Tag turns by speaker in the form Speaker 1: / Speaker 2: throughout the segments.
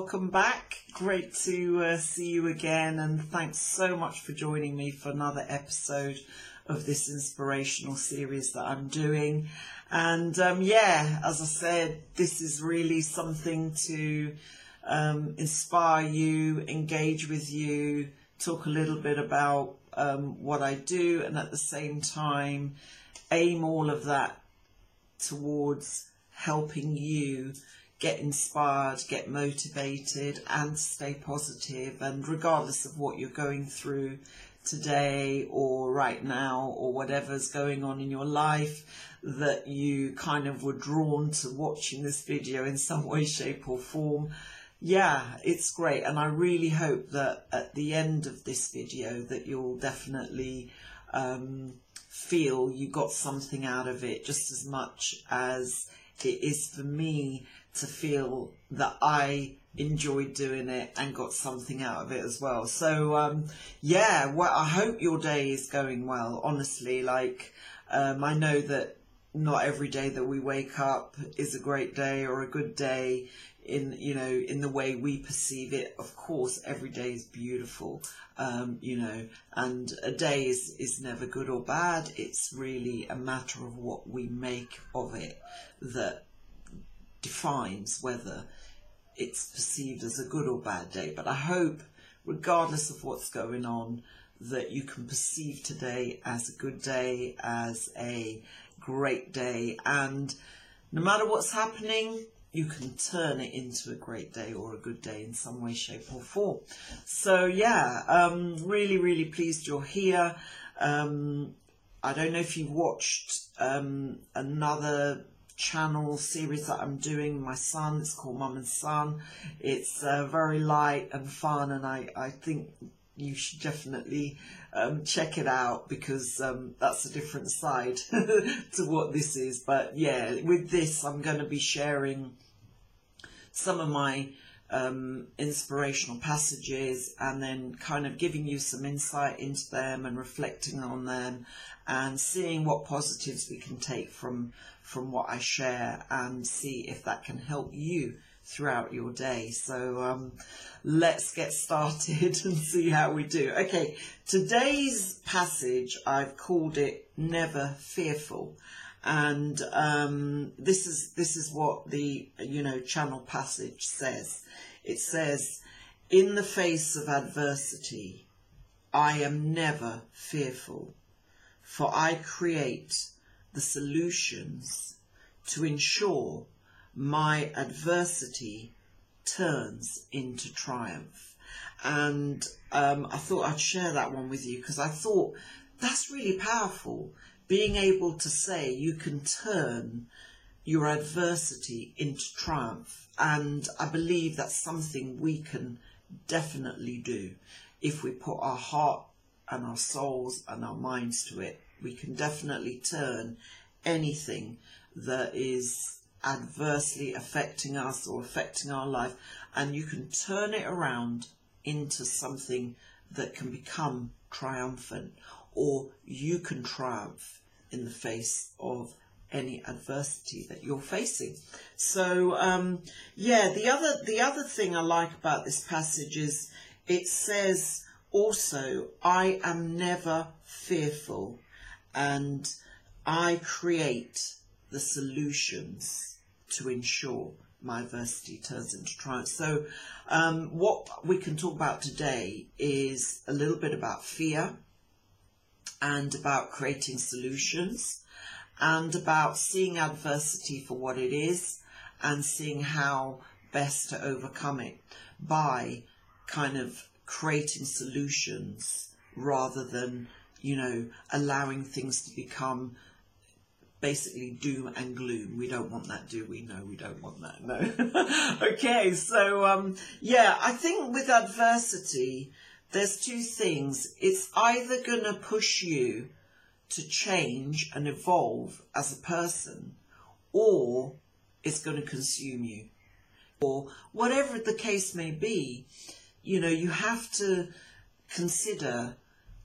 Speaker 1: welcome back. Great to uh, see you again, and thanks so much for joining me for another episode of this inspirational series that I'm doing. And um, yeah, as I said, this is really something to um, inspire you, engage with you, talk a little bit about um, what I do, and at the same time, aim all of that towards helping you get inspired, get motivated, and stay positive. And regardless of what you're going through today or right now or whatever's going on in your life, that you kind of were drawn to watching this video in some way, shape, or form. Yeah, it's great. And I really hope that at the end of this video that you'll definitely um, feel you got something out of it just as much as it is for me to feel that I enjoyed doing it and got something out of it as well. So um, yeah, well, I hope your day is going well. Honestly, like um, I know that not every day that we wake up is a great day or a good day in you know in the way we perceive it of course every day is beautiful um, you know and a day is is never good or bad it's really a matter of what we make of it that defines whether it's perceived as a good or bad day. But I hope, regardless of what's going on, that you can perceive today as a good day, as a great day, and no matter what's happening, you can turn it into a great day or a good day in some way, shape, or form. So, yeah, um, really, really pleased you're here. Um, I don't know if you've watched um, another channel series that I'm doing. My son, it's called Mum and Son. It's uh, very light and fun, and I, I think you should definitely um, check it out because um, that's a different side to what this is. But yeah, with this, I'm going to be sharing some of my um, inspirational passages and then kind of giving you some insight into them and reflecting on them and seeing what positives we can take from from what I share and see if that can help you throughout your day. So um, let's get started and see how we do. Okay, today's passage I've called it "Never Fearful." and um, this is this is what the you know channel passage says. It says, "In the face of adversity, I am never fearful, for I create the solutions to ensure my adversity turns into triumph." And um, I thought I'd share that one with you because I thought that's really powerful being able to say you can turn your adversity into triumph. And I believe that's something we can definitely do if we put our heart and our souls and our minds to it. We can definitely turn anything that is adversely affecting us or affecting our life, and you can turn it around into something that can become triumphant, or you can triumph in the face of any adversity that you're facing. So um, yeah, the other the other thing I like about this passage is it says also, "I am never fearful, and I create the solutions to ensure." My adversity turns into triumph. So, um, what we can talk about today is a little bit about fear, and about creating solutions and about seeing adversity for what it is and seeing how best to overcome it by kind of creating solutions rather than, you know, allowing things to become basically doom and gloom. We don't want that, do we? No, we don't want that. No. okay, so um, yeah, I think with adversity, there's two things. It's either going to push you to change and evolve as a person, or it's going to consume you. Or whatever the case may be, you know, you have to consider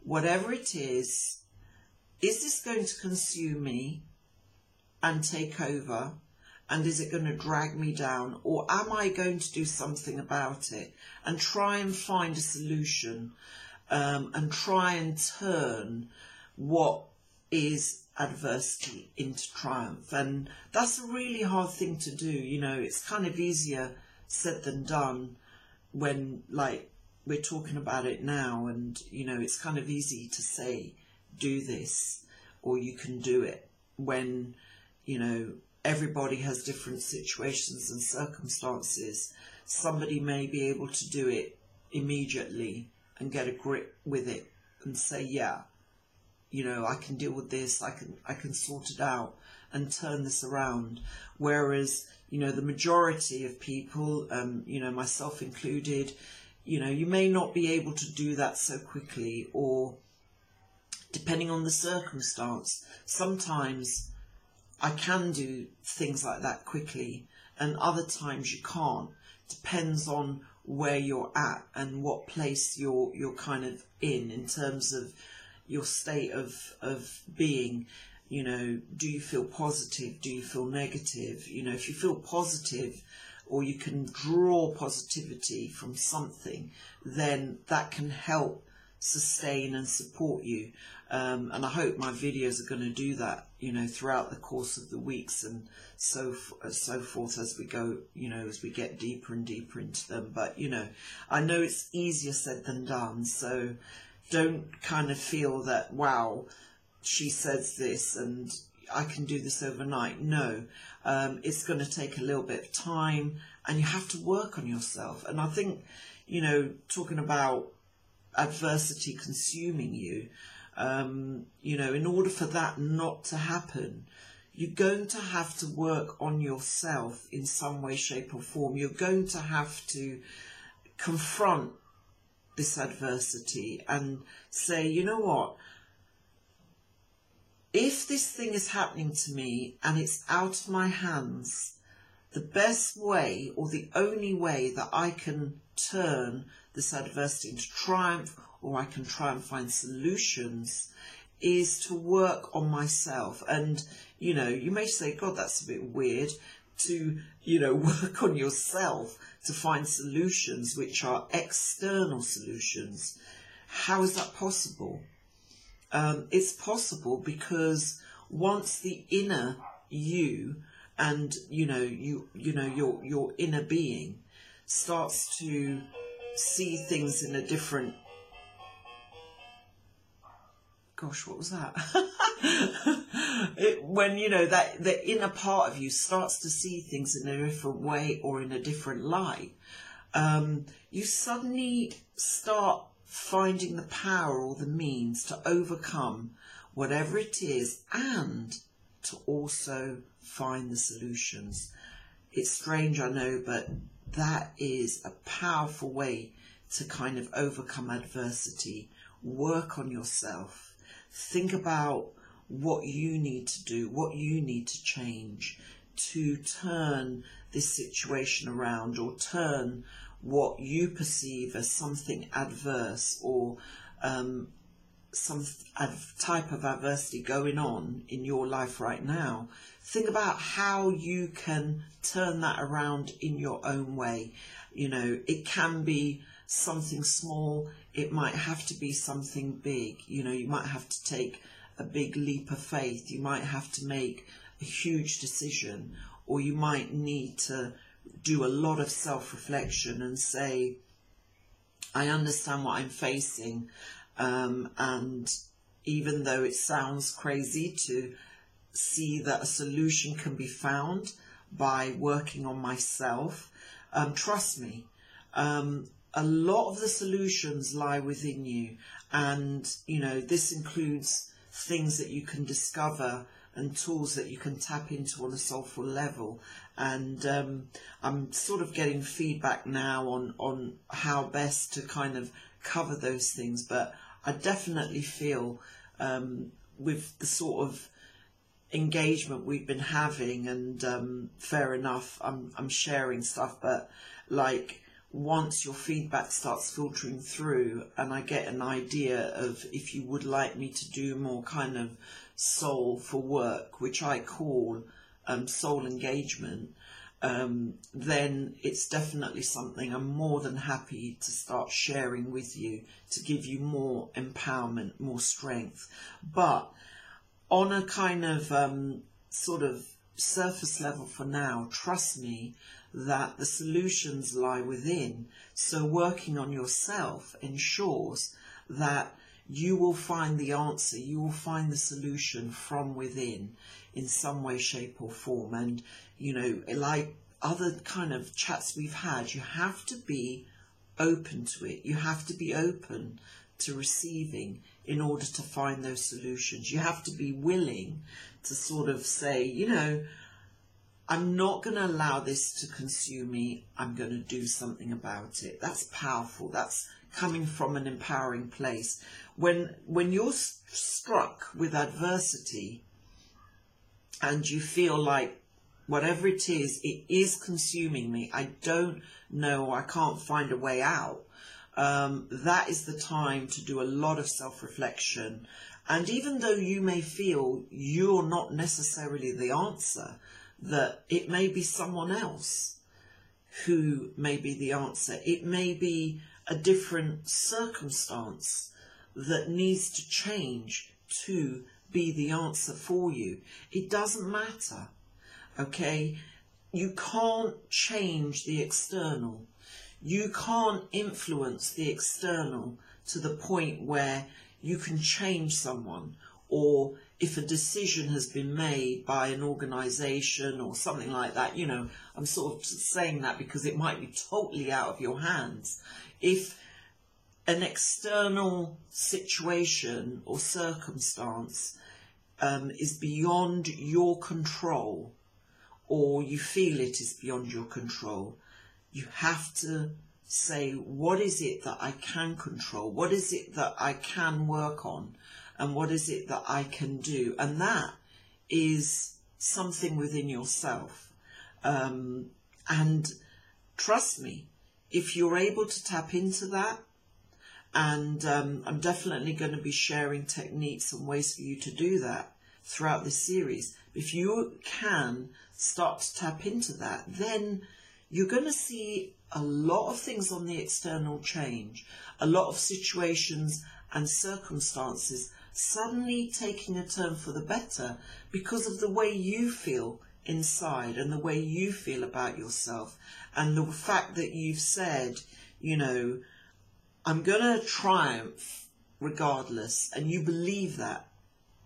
Speaker 1: whatever it is, is this going to consume me and take over? And is it going to drag me down? Or am I going to do something about it and try and find a solution um, and try and turn what is adversity into triumph? And that's a really hard thing to do you know it's kind of easier said than done when like we're talking about it now and you know it's kind of easy to say do this or you can do it when you know everybody has different situations and circumstances. Somebody may be able to do it immediately and get a grip with it and say yeah you know i can deal with this. I can i can sort it out and turn this around. Whereas you know the majority of people um, you know myself included you know, you may not be able to do that so quickly or depending on the circumstance, sometimes I can do things like that quickly and other times you can't. Depends on where you're at and what place you're you're kind of in in terms of your state of of being you know do you feel positive do you feel negative you know if you feel positive or you can draw positivity from something, then that can help sustain and support you. Um, and I hope my videos are going to do that, you know, throughout the course of the weeks and so so forth as we go, you know, as we get deeper and deeper into them. But you know, I know it's easier said than done, so don't kind of feel that wow, she says this and I can do this overnight. No, um, it's going to take a little bit of time and you have to work on yourself. And I think, you know, talking about adversity consuming you, um, you know, in order for that not to happen, you're going to have to work on yourself in some way, shape, or form. You're going to have to confront this adversity and say, you know what? If this thing is happening to me and it's out of my hands, the best way or the only way that I can turn this adversity into triumph or I can try and find solutions is to work on myself. And, you know, you may say, God, that's a bit weird to, you know, work on yourself to find solutions which are external solutions. How is that possible? Um, it's possible because once the inner you and you know you you know your your inner being starts to see things in a different gosh what was that? It, when you know that the inner part of you starts to see things in a different way or in a different light um, you suddenly start finding the power or the means to overcome whatever it is and to also find the solutions. It's strange, I know, but that is a powerful way to kind of overcome adversity. Work on yourself. Think about what you need to do, what you need to change to turn this situation around or turn what you perceive as something adverse or um, some type of adversity going on in your life right now, think about how you can turn that around in your own way. You know, it can be something small, it might have to be something big. You know, you might have to take a big leap of faith, you might have to make a huge decision, or you might need to do a lot of self reflection and say, I understand what I'm facing. Um, and even though it sounds crazy to see that a solution can be found by working on myself, um, trust me, um, a lot of the solutions lie within you. And, you know, this includes things that you can discover and tools that you can tap into on a soulful level and um, I'm sort of getting feedback now on on how best to kind of cover those things. But I definitely feel um, with the sort of engagement we've been having, and um, fair enough, I'm I'm sharing stuff, but like once your feedback starts filtering through and I get an idea of if you would like me to do more kind of soul for work, which I call um, soul engagement, um, then it's definitely something I'm more than happy to start sharing with you to give you more empowerment, more strength. But on a kind of um, sort of surface level for now, trust me that the solutions lie within. So working on yourself ensures that you will find the answer, you will find the solution from within in some way, shape or form. And, you know, like other kind of chats we've had, you have to be open to it. You have to be open to receiving in order to find those solutions. You have to be willing to sort of say, you know, I'm not going to allow this to consume me. I'm going to do something about it. That's powerful. That's coming from an empowering place. When when you're struck with adversity and you feel like whatever it is, it is consuming me. I don't know. I can't find a way out. Um, that is the time to do a lot of self-reflection. And even though you may feel you're not necessarily the answer, that it may be someone else who may be the answer. It may be a different circumstance that needs to change to be the answer for you. It doesn't matter. Okay? You can't change the external. You can't influence the external to the point where you can change someone or if a decision has been made by an organization or something like that, you know, I'm sort of saying that because it might be totally out of your hands. If an external situation or circumstance um, is beyond your control, or you feel it is beyond your control, you have to say, what is it that I can control? What is it that I can work on? And what is it that I can do? And that is something within yourself. Um, and trust me, if you're able to tap into that, and um, I'm definitely going to be sharing techniques and ways for you to do that throughout this series. If you can start to tap into that, then you're going to see a lot of things on the external change, a lot of situations and circumstances suddenly taking a turn for the better because of the way you feel inside and the way you feel about yourself and the fact that you've said, you know, I'm going to triumph regardless, and you believe that,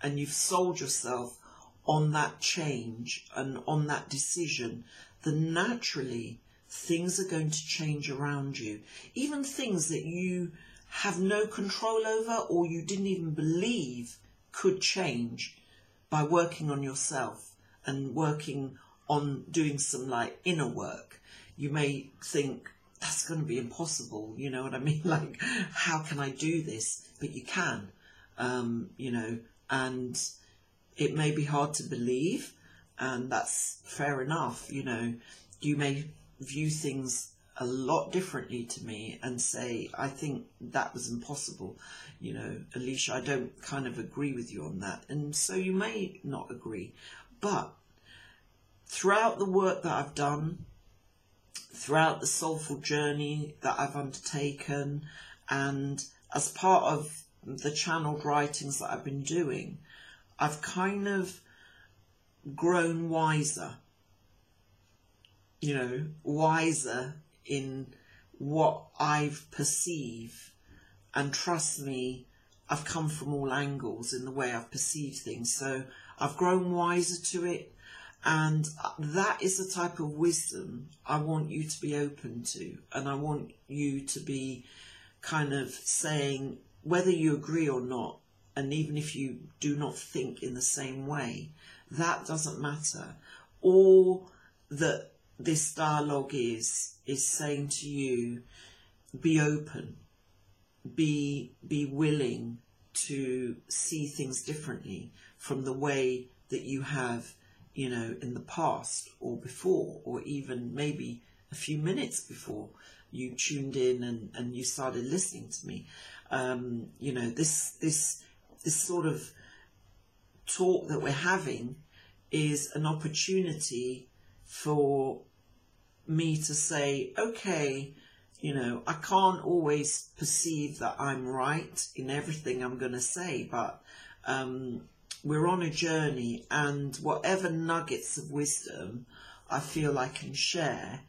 Speaker 1: and you've sold yourself on that change and on that decision, then naturally things are going to change around you. Even things that you have no control over or you didn't even believe could change by working on yourself and working on doing some like inner work. You may think that's going to be impossible. You know what I mean? Like, how can I do this? But you can, um, you know, and it may be hard to believe, and that's fair enough. You know, you may view things a lot differently to me and say, I think that was impossible. You know, Alicia, I don't kind of agree with you on that. And so you may not agree. But throughout the work that I've done, throughout the soulful journey that I've undertaken, and as part of the channeled writings that I've been doing, I've kind of grown wiser. You know, wiser in what I've perceived. And trust me, I've come from all angles in the way I've perceived things. So I've grown wiser to it. And that is the type of wisdom I want you to be open to. And I want you to be kind of saying, whether you agree or not, and even if you do not think in the same way, that doesn't matter. All that this dialogue is is saying to you be open be be willing to see things differently from the way that you have you know in the past or before or even maybe a few minutes before you tuned in and, and you started listening to me. Um, you know this this this sort of talk that we're having is an opportunity for me to say, okay, you know, I can't always perceive that I'm right in everything I'm going to say, but um, we're on a journey, and whatever nuggets of wisdom I feel I can share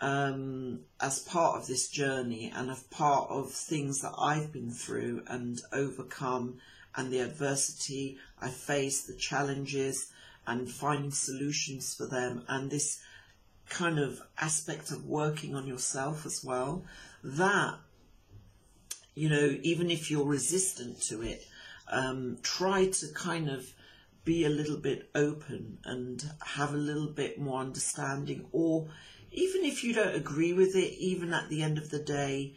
Speaker 1: um, as part of this journey and as part of things that I've been through and overcome, and the adversity I face, the challenges, and finding solutions for them, and this kind of aspect of working on yourself as well, that, you know, even if you're resistant to it, um, try to kind of be a little bit open and have a little bit more understanding or even if you don't agree with it even at the end of the day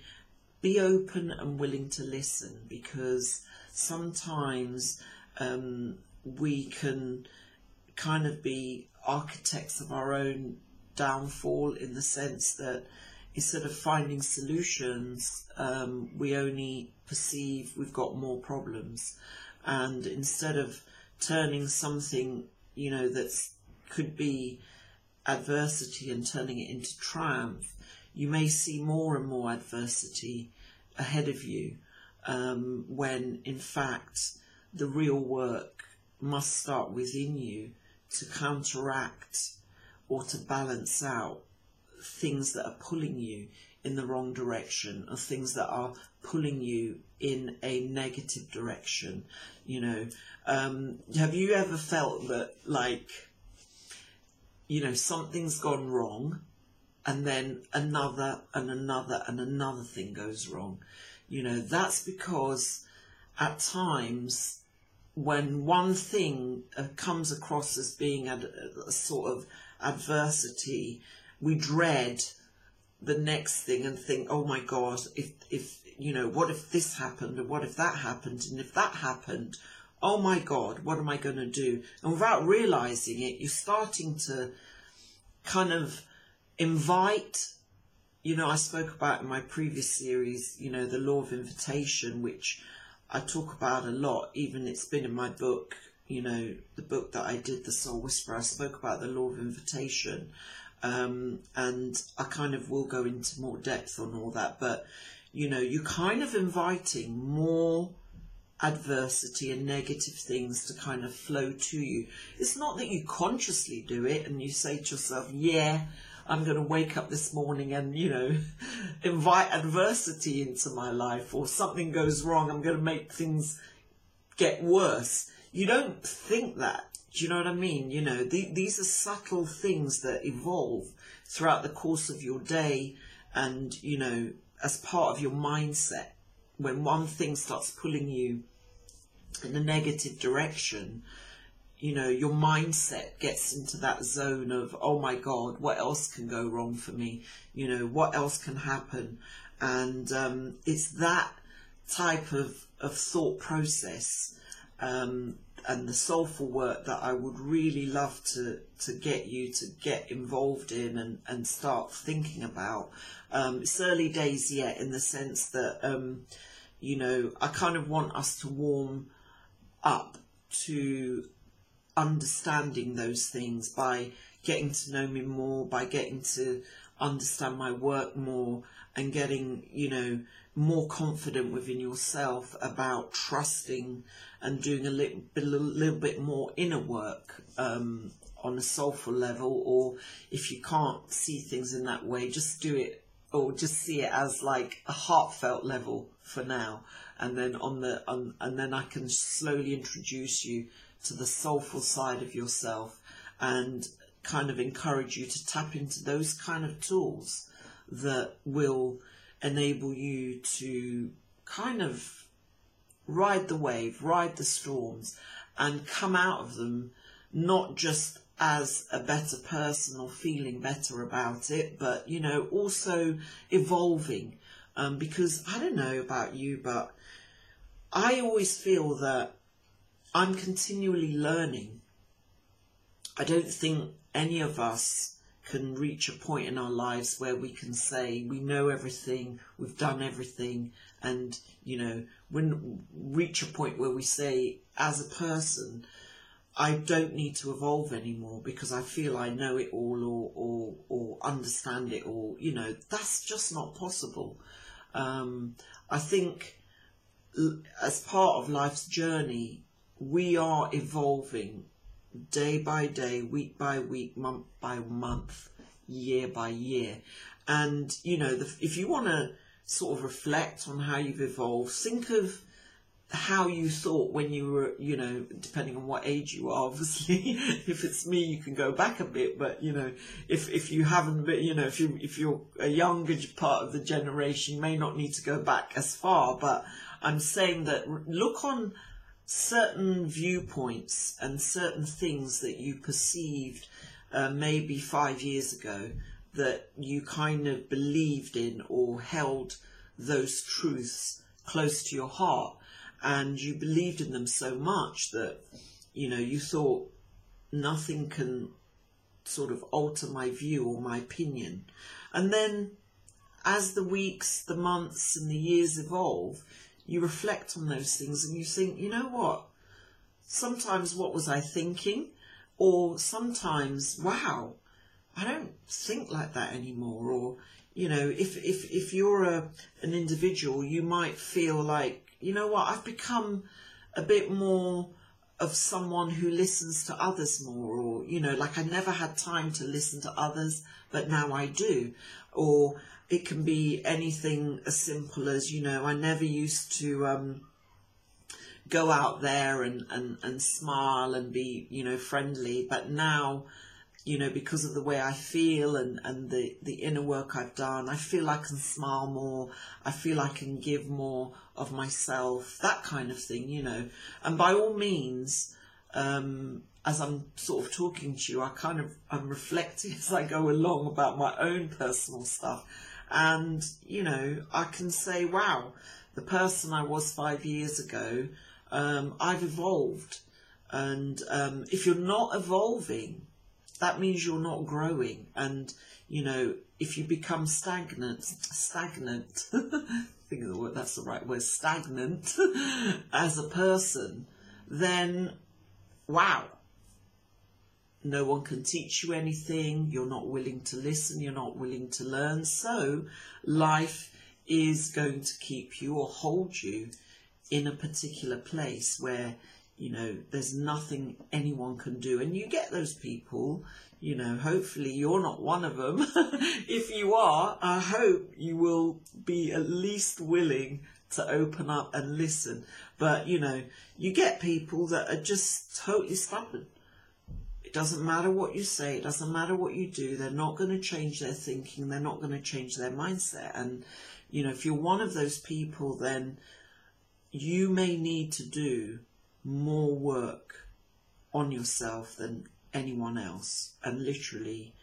Speaker 1: be open and willing to listen because sometimes um, we can kind of be architects of our own downfall in the sense that instead of finding solutions, um, we only perceive we've got more problems. And instead of turning something, you know, that's could be adversity and turning it into triumph, you may see more and more adversity ahead of you um, when in fact the real work must start within you to counteract or to balance out things that are pulling you in the wrong direction or things that are pulling you in a negative direction. You know, um, have you ever felt that like, you know, something's gone wrong and then another and another and another thing goes wrong? You know, that's because at times when one thing uh, comes across as being a, a sort of adversity, we dread the next thing and think, oh my God, if, if, you know, what if this happened and what if that happened? And if that happened, oh my God, what am I going to do? And without realizing it, you're starting to kind of invite, you know, I spoke about in my previous series, you know, the law of invitation, which I talk about a lot, even it's been in my book, you know, the book that I did, The Soul Whisperer, I spoke about the law of invitation. Um, and I kind of will go into more depth on all that, but you know, you're kind of inviting more adversity and negative things to kind of flow to you. It's not that you consciously do it and you say to yourself, yeah, I'm going to wake up this morning and, you know, invite adversity into my life or something goes wrong. I'm going to make things get worse you don't think that. Do you know what I mean? You know, the, these are subtle things that evolve throughout the course of your day and, you know, as part of your mindset. When one thing starts pulling you in a negative direction, you know, your mindset gets into that zone of, oh my God, what else can go wrong for me? You know, what else can happen? And um, it's that type of, of thought process um, and the soulful work that I would really love to, to get you to get involved in and, and start thinking about. Um, it's early days yet in the sense that, um, you know, I kind of want us to warm up to understanding those things by getting to know me more, by getting to understand my work more and getting, you know, more confident within yourself about trusting and doing a little little bit more inner work um, on a soulful level, or if you can't see things in that way, just do it or just see it as like a heartfelt level for now, and then on the on, and then I can slowly introduce you to the soulful side of yourself and kind of encourage you to tap into those kind of tools that will enable you to kind of ride the wave, ride the storms, and come out of them not just as a better person or feeling better about it, but you know, also evolving. Um, because I don't know about you, but I always feel that I'm continually learning. I don't think any of us can reach a point in our lives where we can say we know everything, we've done everything, and you know, when reach a point where we say, as a person, I don't need to evolve anymore because I feel I know it all or or, or understand it all. You know, that's just not possible. Um, I think as part of life's journey, we are evolving day by day, week by week, month by month, year by year. And, you know, the, if you want to sort of reflect on how you've evolved, think of how you thought when you were, you know, depending on what age you are, obviously. if it's me, you can go back a bit, but you know, if if you haven't been, you know, if you if you're a younger part of the generation, you may not need to go back as far. But I'm saying that look on certain viewpoints and certain things that you perceived uh, maybe five years ago that you kind of believed in or held those truths close to your heart. And you believed in them so much that you know you thought nothing can sort of alter my view or my opinion. And then as the weeks the months and the years evolve you reflect on those things and you think you know what? Sometimes what was i thinking? Or sometimes wow i don't think like that anymore. Or you know if if if you're a an individual you might feel like you know what, I've become a bit more of someone who listens to others more, or, you know, like I never had time to listen to others, but now I do. Or it can be anything as simple as, you know, I never used to, um, go out there and, and, and smile and be, you know, friendly, but now you know, because of the way I feel and, and the, the inner work I've done, I feel I can smile more. I feel I can give more of myself, that kind of thing, you know. And by all means, um, as I'm sort of talking to you, I kind of, I'm reflecting as I go along about my own personal stuff. And, you know, I can say, wow, the person I was five years ago, um, I've evolved. And um, if you're not evolving, that means you're not growing. And, you know, if you become stagnant, stagnant, think of the word, that's the right word, stagnant as a person, then wow, no one can teach you anything, you're not willing to listen, you're not willing to learn. So life is going to keep you or hold you in a particular place where you know, there's nothing anyone can do. And you get those people, you know, hopefully you're not one of them. if you are, I hope you will be at least willing to open up and listen. But, you know, you get people that are just totally stubborn. It doesn't matter what you say, it doesn't matter what you do, they're not going to change their thinking, they're not going to change their mindset. And, you know, if you're one of those people, then you may need to do more work on yourself than anyone else. And literally,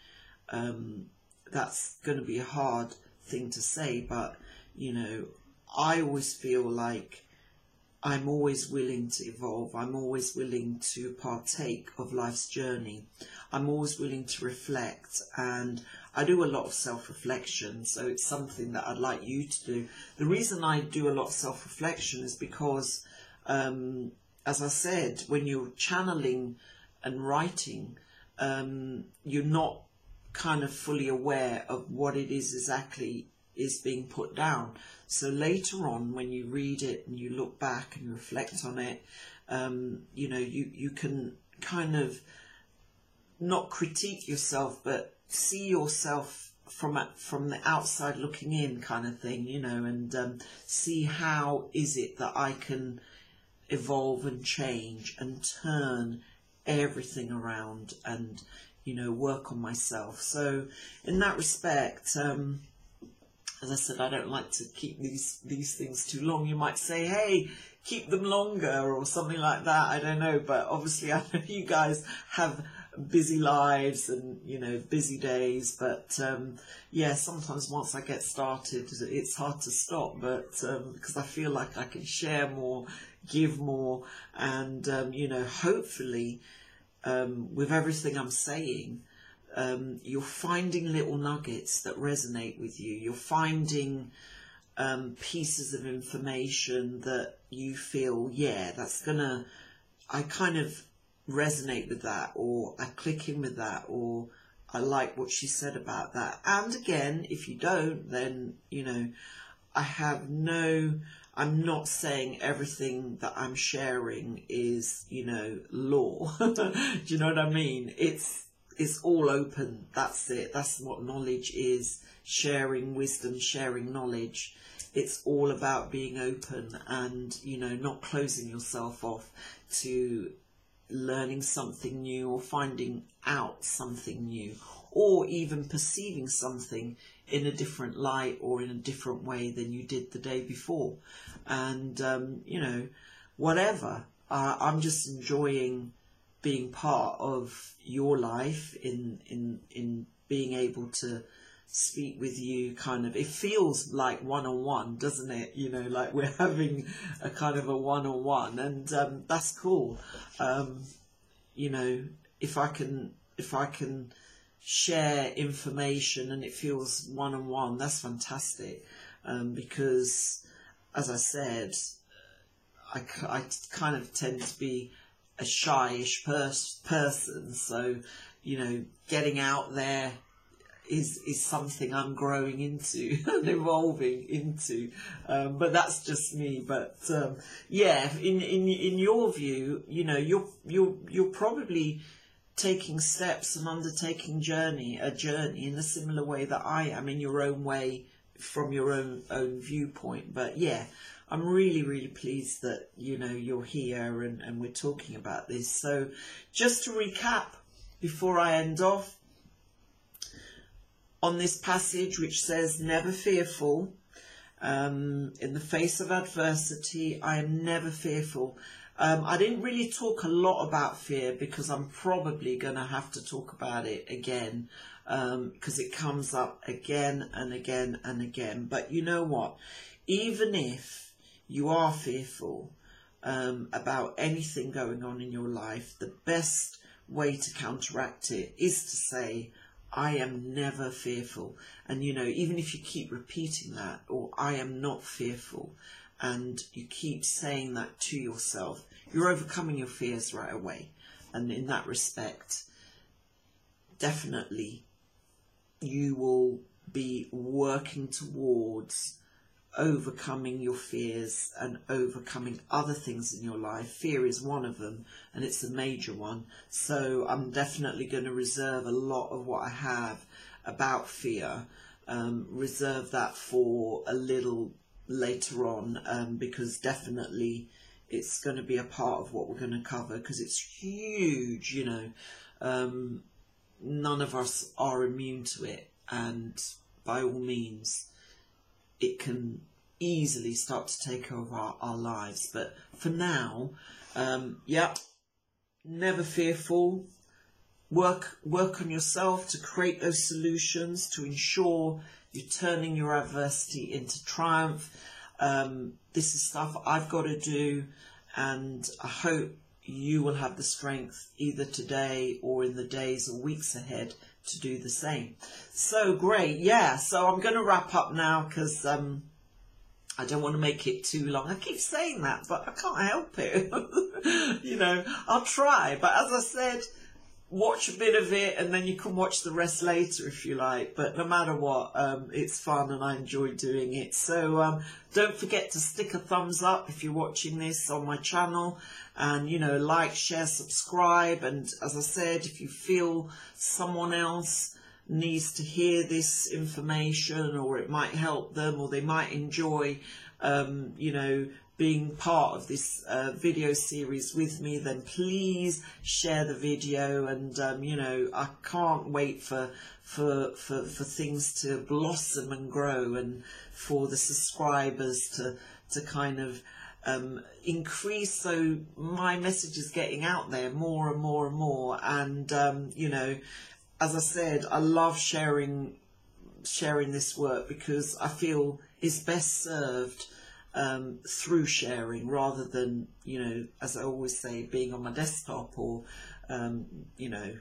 Speaker 1: um, that's going to be a hard thing to say, but you know, I always feel like I'm always willing to evolve. I'm always willing to partake of life's journey. I'm always willing to reflect and I do a lot of self-reflection. So it's something that I'd like you to do. The reason I do a lot of self-reflection is because um, as I said, when you're channeling and writing, um, you're not kind of fully aware of what it is exactly is being put down. So later on, when you read it and you look back and reflect on it, um, you know, you, you can kind of not critique yourself, but see yourself from from the outside looking in, kind of thing, you know, and um, see how is it that I can evolve and change and turn everything around and you know work on myself so in that respect um, as i said i don't like to keep these these things too long. You might say hey keep them longer or something like that. I don't know but obviously i know you guys have busy lives and you know busy days but um, yeah sometimes once i get started it's hard to stop but um, because i feel like i can share more give more and um, you know hopefully um, with everything i'm saying um, you're finding little nuggets that resonate with you you're finding um, pieces of information that you feel yeah that's gonna i kind of resonate with that or I click in with that or I like what she said about that. And again, if you don't, then, you know, I have no, I'm not saying everything that I'm sharing is, you know, law. Do you know what I mean? It's, it's all open. That's it. That's what knowledge is. Sharing wisdom, sharing knowledge. It's all about being open and, you know, not closing yourself off to learning something new or finding out something new or even perceiving something in a different light or in a different way than you did the day before. And, um, you know, whatever. Uh, I'm just enjoying being part of your life in, in, in being able to speak with you kind of it feels like one-on-one doesn't it? You know like we're having a kind of a one-on-one and um, that's cool. Um, you know if i can if i can share information and it feels one-on-one that's fantastic. Um, because as i said I, I kind of tend to be a shyish pers- person so you know getting out there is is something I'm growing into and evolving into. Um, but that's just me. But um, yeah, in in in your view, you know, you're you're you're probably taking steps and undertaking journey a journey in a similar way that I am in your own way from your own own viewpoint. But yeah. I'm really, really pleased that, you know, you're here and, and we're talking about this. So just to recap before I end off, on this passage which says, Never fearful. Um, in the face of adversity, I am never fearful. Um, I didn't really talk a lot about fear because I'm probably going to have to talk about it again because um, it comes up again and again and again. But you know what? Even if you are fearful um, about anything going on in your life, the best way to counteract it is to say, I am never fearful. And you know, even if you keep repeating that, or I am not fearful, and you keep saying that to yourself, you're overcoming your fears right away. And in that respect, definitely you will be working towards overcoming your fears and overcoming other things in your life. Fear is one of them, and it's a major one. So I'm definitely going to reserve a lot of what I have about fear, um, reserve that for a little later on, um, because definitely it's going to be a part of what we're going to cover because it's huge, you know. Um, none of us are immune to it, and by all means, it can easily start to take over our, our lives. But for now, um, yeah, never fearful. Work work on yourself to create those solutions to ensure you're turning your adversity into triumph. Um, this is stuff I've got to do, and I hope you will have the strength either today or in the days or weeks ahead to do the same. So great, yeah. So I'm going to wrap up now because um, I don't want to make it too long. I keep saying that, but I can't help it. you know, I'll try. But as I said, watch a bit of it and then you can watch the rest later if you like. But no matter what, um, it's fun and I enjoy doing it. So um, don't forget to stick a thumbs up if you're watching this on my channel and you know like share subscribe and as i said if you feel someone else needs to hear this information or it might help them or they might enjoy um, you know being part of this uh, video series with me then please share the video and um, you know I can't wait for for for for things to blossom and grow and for the subscribers to to kind of um, increase. So my message is getting out there more and more and more. And um, you know as I said I love sharing sharing this work because I feel it's best served um, through sharing rather than you know as I always say being on my desktop or um, you know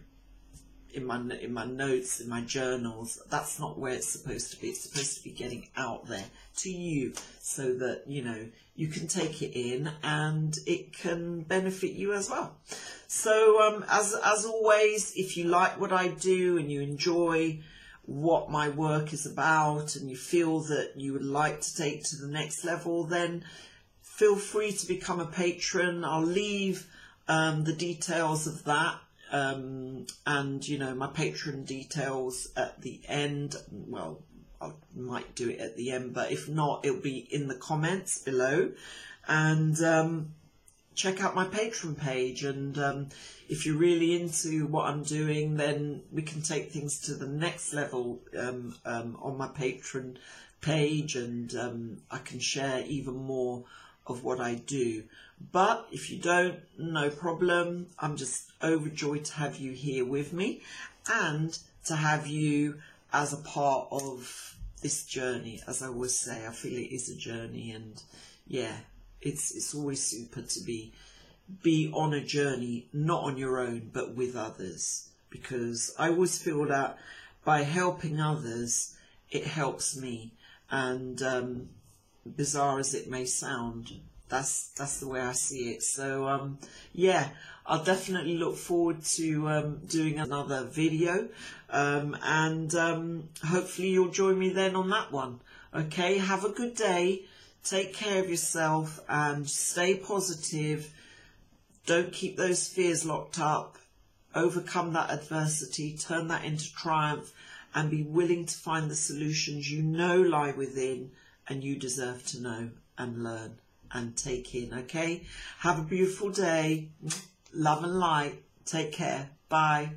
Speaker 1: in my in my notes in my journals. That's not where it's supposed to be. It's supposed to be getting out there to you so that you know you can take it in and it can benefit you as well. So um, as as always if you like what I do and you enjoy what my work is about and you feel that you would like to take to the next level then feel free to become a patron I'll leave um, the details of that um, and you know my patron details at the end. Well, I might do it at the end, but if not, it'll be in the comments below. And um, check out my Patreon page. And um, if you're really into what I'm doing, then we can take things to the next level um, um, on my Patreon page, and um, I can share even more of what I do. But if you don't, no problem. I'm just overjoyed to have you here with me and to have you as a part of this journey. As I always say, I feel it is a journey and yeah, it's it's always super to be be on a journey, not on your own, but with others. Because I always feel that by helping others, it helps me. And um, bizarre as it may sound, that's that's the way I see it. So um, yeah, I'll definitely look forward to um, doing another video, um, and um, hopefully you'll join me then on that one. Okay, have a good day. Take care of yourself and stay positive. Don't keep those fears locked up. Overcome that adversity, turn that into triumph, and be willing to find the solutions you know lie within and you deserve to know and learn and take in, okay? Have a beautiful day. Love and light. Take care. Bye.